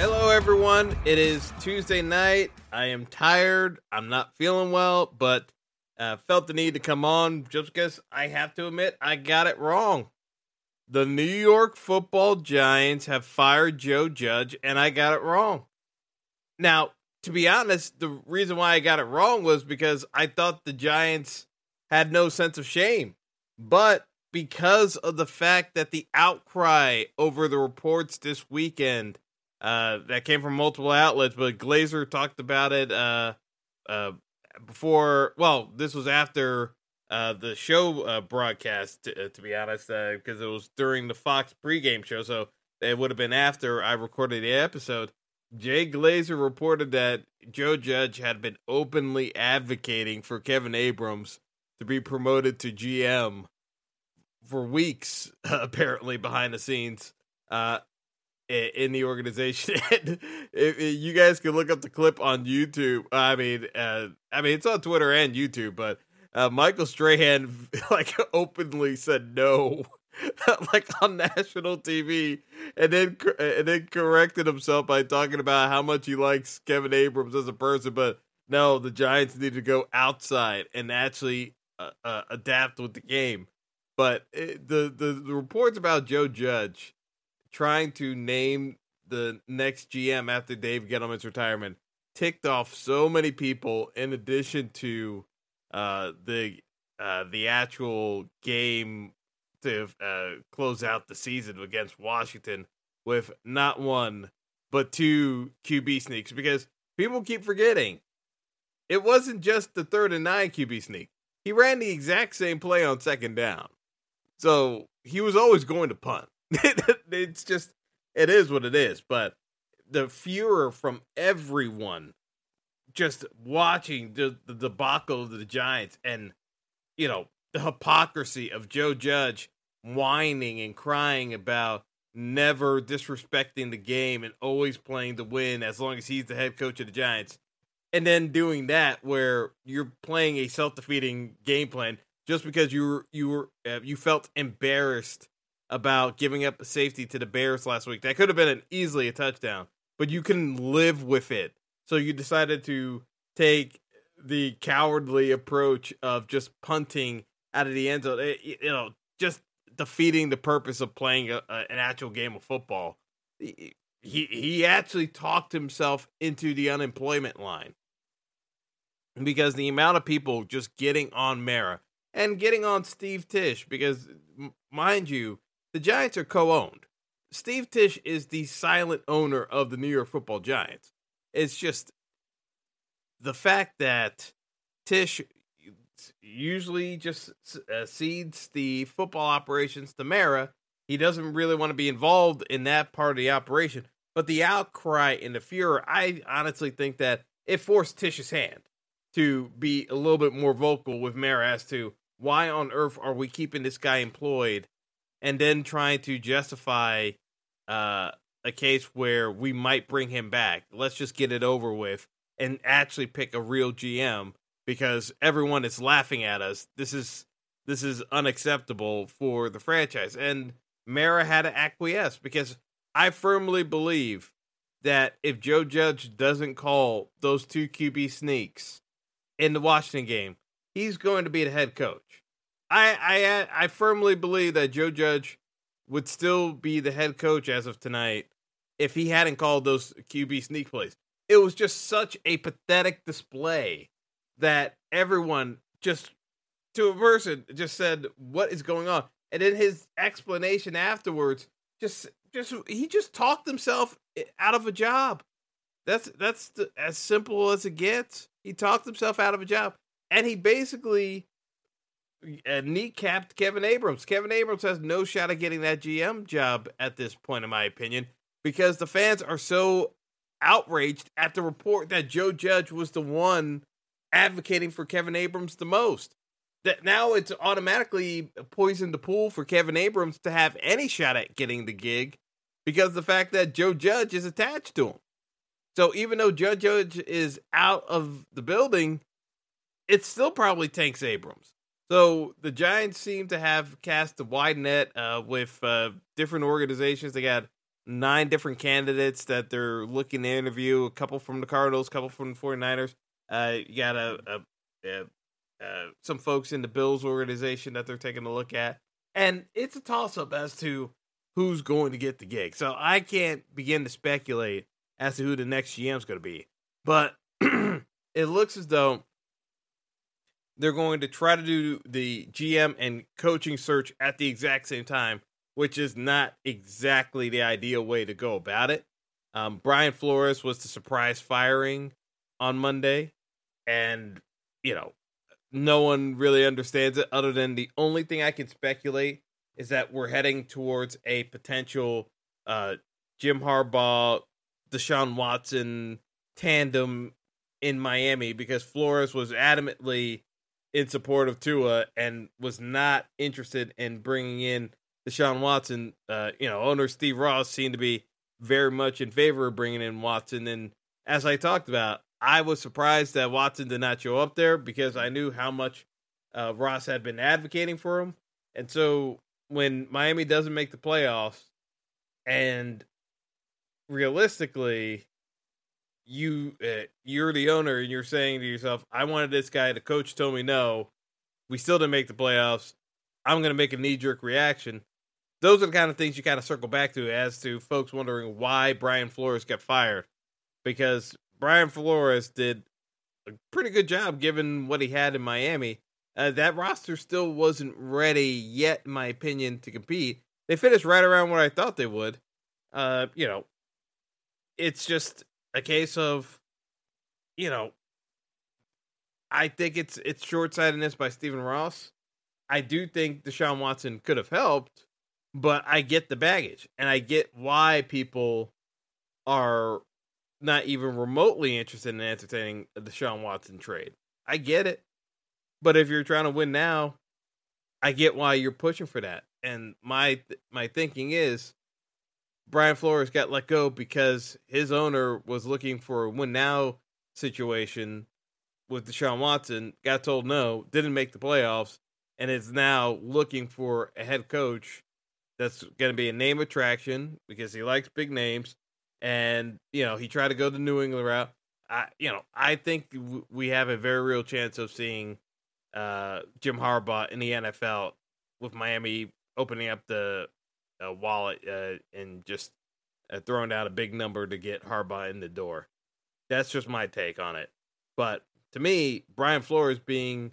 Hello, everyone. It is Tuesday night. I am tired. I'm not feeling well, but uh, felt the need to come on just because I have to admit I got it wrong. The New York football giants have fired Joe Judge, and I got it wrong. Now, to be honest, the reason why I got it wrong was because I thought the Giants had no sense of shame. But because of the fact that the outcry over the reports this weekend uh, that came from multiple outlets, but Glazer talked about it uh, uh, before. Well, this was after uh, the show uh, broadcast, to, uh, to be honest, because it was during the Fox pregame show, so it would have been after I recorded the episode. Jay Glazer reported that Joe Judge had been openly advocating for Kevin Abrams to be promoted to GM for weeks, apparently behind the scenes. Uh, in the organization. if, you guys can look up the clip on YouTube. I mean, uh, I mean it's on Twitter and YouTube, but uh, Michael Strahan like openly said no, like on national TV, and then and then corrected himself by talking about how much he likes Kevin Abrams as a person, but no, the Giants need to go outside and actually uh, uh adapt with the game. But it, the, the the reports about Joe Judge trying to name the next GM after Dave Gettleman's retirement ticked off so many people in addition to uh, the uh, the actual game to uh, close out the season against Washington with not one but two QB sneaks because people keep forgetting it wasn't just the third and nine QB sneak. He ran the exact same play on second down. So he was always going to punt. it's just it is what it is. But the furor from everyone just watching the, the debacle of the Giants and you know the hypocrisy of Joe Judge whining and crying about never disrespecting the game and always playing to win as long as he's the head coach of the Giants. And then doing that where you're playing a self-defeating game plan just because you were you were uh, you felt embarrassed about giving up safety to the Bears last week. That could have been an easily a touchdown, but you can live with it. So you decided to take the cowardly approach of just punting out of the end zone. Eh, you know, just defeating the purpose of playing a, a, an actual game of football. He he actually talked himself into the unemployment line because the amount of people just getting on Mara and getting on Steve Tisch because mind you the Giants are co-owned. Steve Tisch is the silent owner of the New York Football Giants. It's just the fact that Tisch usually just uh, cedes the football operations to Mara. He doesn't really want to be involved in that part of the operation. But the outcry and the furor, I honestly think that it forced Tisch's hand to be a little bit more vocal with Mara as to why on earth are we keeping this guy employed and then trying to justify uh, a case where we might bring him back. Let's just get it over with and actually pick a real GM because everyone is laughing at us. This is this is unacceptable for the franchise. And Mara had to acquiesce because I firmly believe that if Joe Judge doesn't call those two QB sneaks in the Washington game, he's going to be the head coach. I I I firmly believe that Joe Judge would still be the head coach as of tonight if he hadn't called those QB sneak plays. it was just such a pathetic display that everyone just to a person just said, "What is going on?" And then his explanation afterwards just just he just talked himself out of a job. That's that's the, as simple as it gets. He talked himself out of a job, and he basically uh, kneecapped Kevin Abrams. Kevin Abrams has no shot at getting that GM job at this point, in my opinion, because the fans are so outraged at the report that Joe Judge was the one advocating for Kevin Abrams the most. That now it's automatically poisoned the pool for Kevin Abrams to have any shot at getting the gig because the fact that Joe Judge is attached to him. So even though Joe Judge is out of the building, it still probably tanks Abrams. So the Giants seem to have cast a wide net uh, with uh, different organizations. They got nine different candidates that they're looking to interview. A couple from the Cardinals, a couple from the 49ers. Uh, you got a, a, a uh, some folks in the Bills organization that they're taking a look at, and it's a toss up as to who's going to get the gig. So I can't begin to speculate as to who the next GM is going to be, but it looks as though they're going to try to do the GM and coaching search at the exact same time, which is not exactly the ideal way to go about it. Um, Brian Flores was the surprise firing on Monday, and you know no one really understands it other than the only thing I can speculate is that we're heading towards a potential uh, Jim Harbaugh, Deshaun Watson tandem in Miami because Flores was adamantly in support of Tua and was not interested in bringing in Deshaun Watson. Uh, you know, owner Steve Ross seemed to be very much in favor of bringing in Watson. And as I talked about, I was surprised that Watson did not show up there because I knew how much uh, Ross had been advocating for him. And so when Miami doesn't make the playoffs, and realistically, you uh, you're the owner and you're saying to yourself, "I wanted this guy." The coach told me no. We still didn't make the playoffs. I'm going to make a knee jerk reaction. Those are the kind of things you kind of circle back to as to folks wondering why Brian Flores got fired because Brian Flores did a pretty good job given what he had in Miami. Uh, that roster still wasn't ready yet, in my opinion, to compete. They finished right around what I thought they would. Uh, you know, it's just a case of, you know, I think it's it's short sightedness by Stephen Ross. I do think Deshaun Watson could have helped, but I get the baggage and I get why people are not even remotely interested in entertaining the Deshaun Watson trade. I get it. But if you're trying to win now, I get why you're pushing for that. And my my thinking is Brian Flores got let go because his owner was looking for a win now situation with Deshaun Watson, got told no, didn't make the playoffs, and is now looking for a head coach that's going to be a name attraction because he likes big names and you know he tried to go the New England route. I you know I think we have a very real chance of seeing uh, Jim Harbaugh in the NFL with Miami opening up the uh, wallet uh, and just uh, throwing down a big number to get Harbaugh in the door. That's just my take on it. But to me, Brian Flores being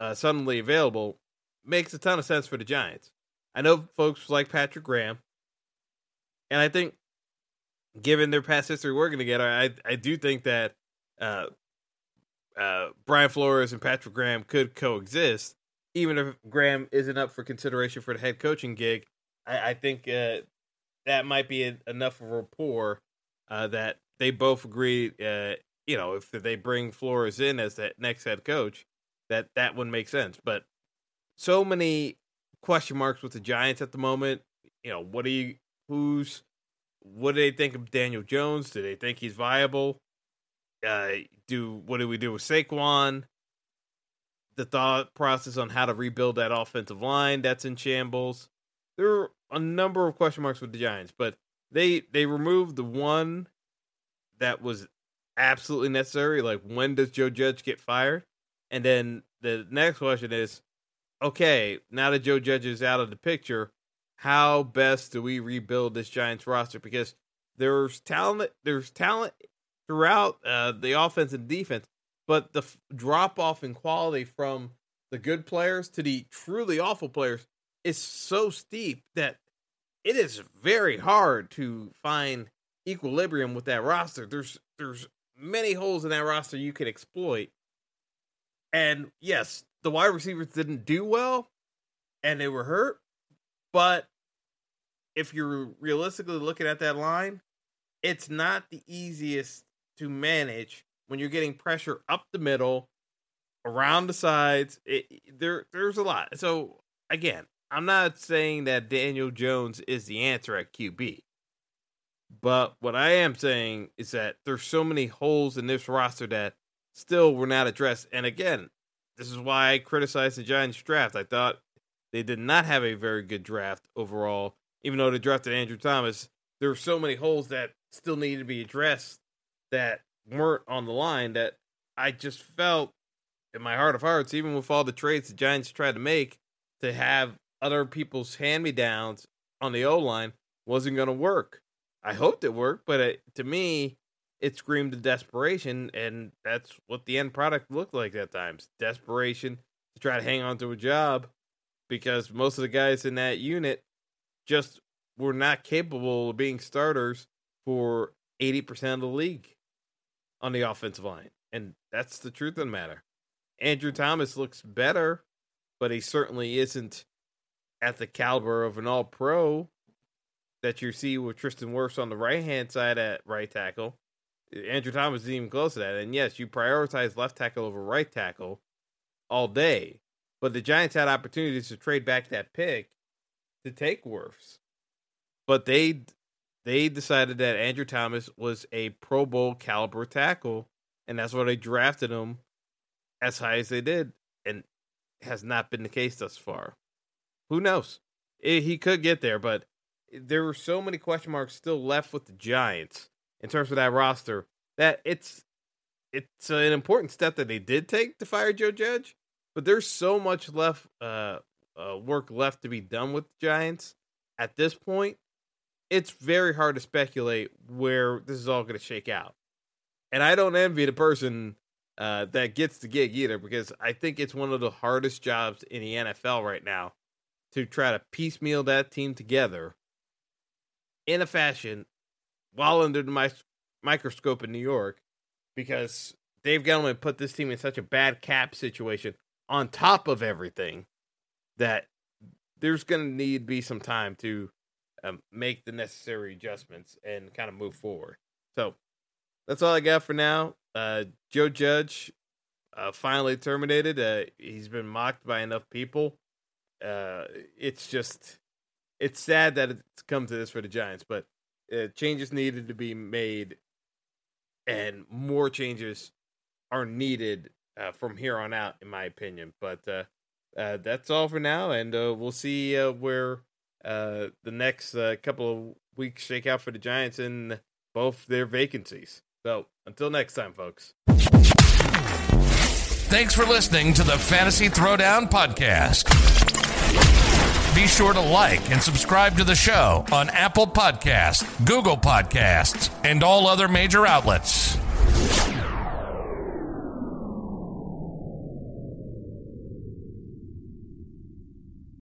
uh, suddenly available makes a ton of sense for the Giants. I know folks like Patrick Graham, and I think given their past history working together, I I do think that uh, uh, Brian Flores and Patrick Graham could coexist, even if Graham isn't up for consideration for the head coaching gig. I, I think uh, that might be a, enough of a rapport uh, that they both agree. Uh, you know, if they bring Flores in as that next head coach, that that would make sense. But so many question marks with the Giants at the moment. You know, what do you who's what do they think of Daniel Jones? Do they think he's viable? Uh, do what do we do with Saquon? The thought process on how to rebuild that offensive line that's in shambles. There are a number of question marks with the Giants, but they they removed the one that was absolutely necessary. Like when does Joe Judge get fired? And then the next question is, okay, now that Joe Judge is out of the picture, how best do we rebuild this Giants roster? Because there's talent, there's talent throughout uh, the offense and defense, but the f- drop off in quality from the good players to the truly awful players is so steep that it is very hard to find equilibrium with that roster. There's there's many holes in that roster you can exploit. And yes, the wide receivers didn't do well and they were hurt, but if you're realistically looking at that line, it's not the easiest to manage when you're getting pressure up the middle, around the sides. It, there, there's a lot. So again, I'm not saying that Daniel Jones is the answer at QB. But what I am saying is that there's so many holes in this roster that still were not addressed. And again, this is why I criticized the Giants draft. I thought they did not have a very good draft overall, even though they drafted Andrew Thomas. There were so many holes that still needed to be addressed that weren't on the line that I just felt in my heart of hearts, even with all the trades the Giants tried to make, to have other people's hand me downs on the O line wasn't going to work. I hoped it worked, but it, to me, it screamed desperation, and that's what the end product looked like at times desperation to try to hang on to a job because most of the guys in that unit just were not capable of being starters for 80% of the league on the offensive line. And that's the truth of the matter. Andrew Thomas looks better, but he certainly isn't at the caliber of an all pro that you see with Tristan Wirfs on the right hand side at right tackle. Andrew Thomas isn't even close to that. And yes, you prioritize left tackle over right tackle all day. But the Giants had opportunities to trade back that pick to take Wirfs. But they they decided that Andrew Thomas was a Pro Bowl caliber tackle, and that's why they drafted him as high as they did, and has not been the case thus far. Who knows? It, he could get there, but there were so many question marks still left with the Giants in terms of that roster that it's it's an important step that they did take to fire Joe Judge, but there's so much left uh, uh, work left to be done with the Giants at this point. It's very hard to speculate where this is all going to shake out, and I don't envy the person uh, that gets the gig either because I think it's one of the hardest jobs in the NFL right now to try to piecemeal that team together in a fashion while under the mi- microscope in New York because Dave Gettleman put this team in such a bad cap situation on top of everything that there's going to need be some time to um, make the necessary adjustments and kind of move forward. So that's all I got for now. Uh, Joe Judge uh, finally terminated. Uh, he's been mocked by enough people. Uh, it's just it's sad that it's come to this for the Giants, but uh, changes needed to be made, and more changes are needed uh, from here on out, in my opinion. But uh, uh, that's all for now, and uh, we'll see uh, where uh, the next uh, couple of weeks shake out for the Giants in both their vacancies. So until next time, folks. Thanks for listening to the Fantasy Throwdown Podcast. Be sure to like and subscribe to the show on Apple Podcasts, Google Podcasts, and all other major outlets.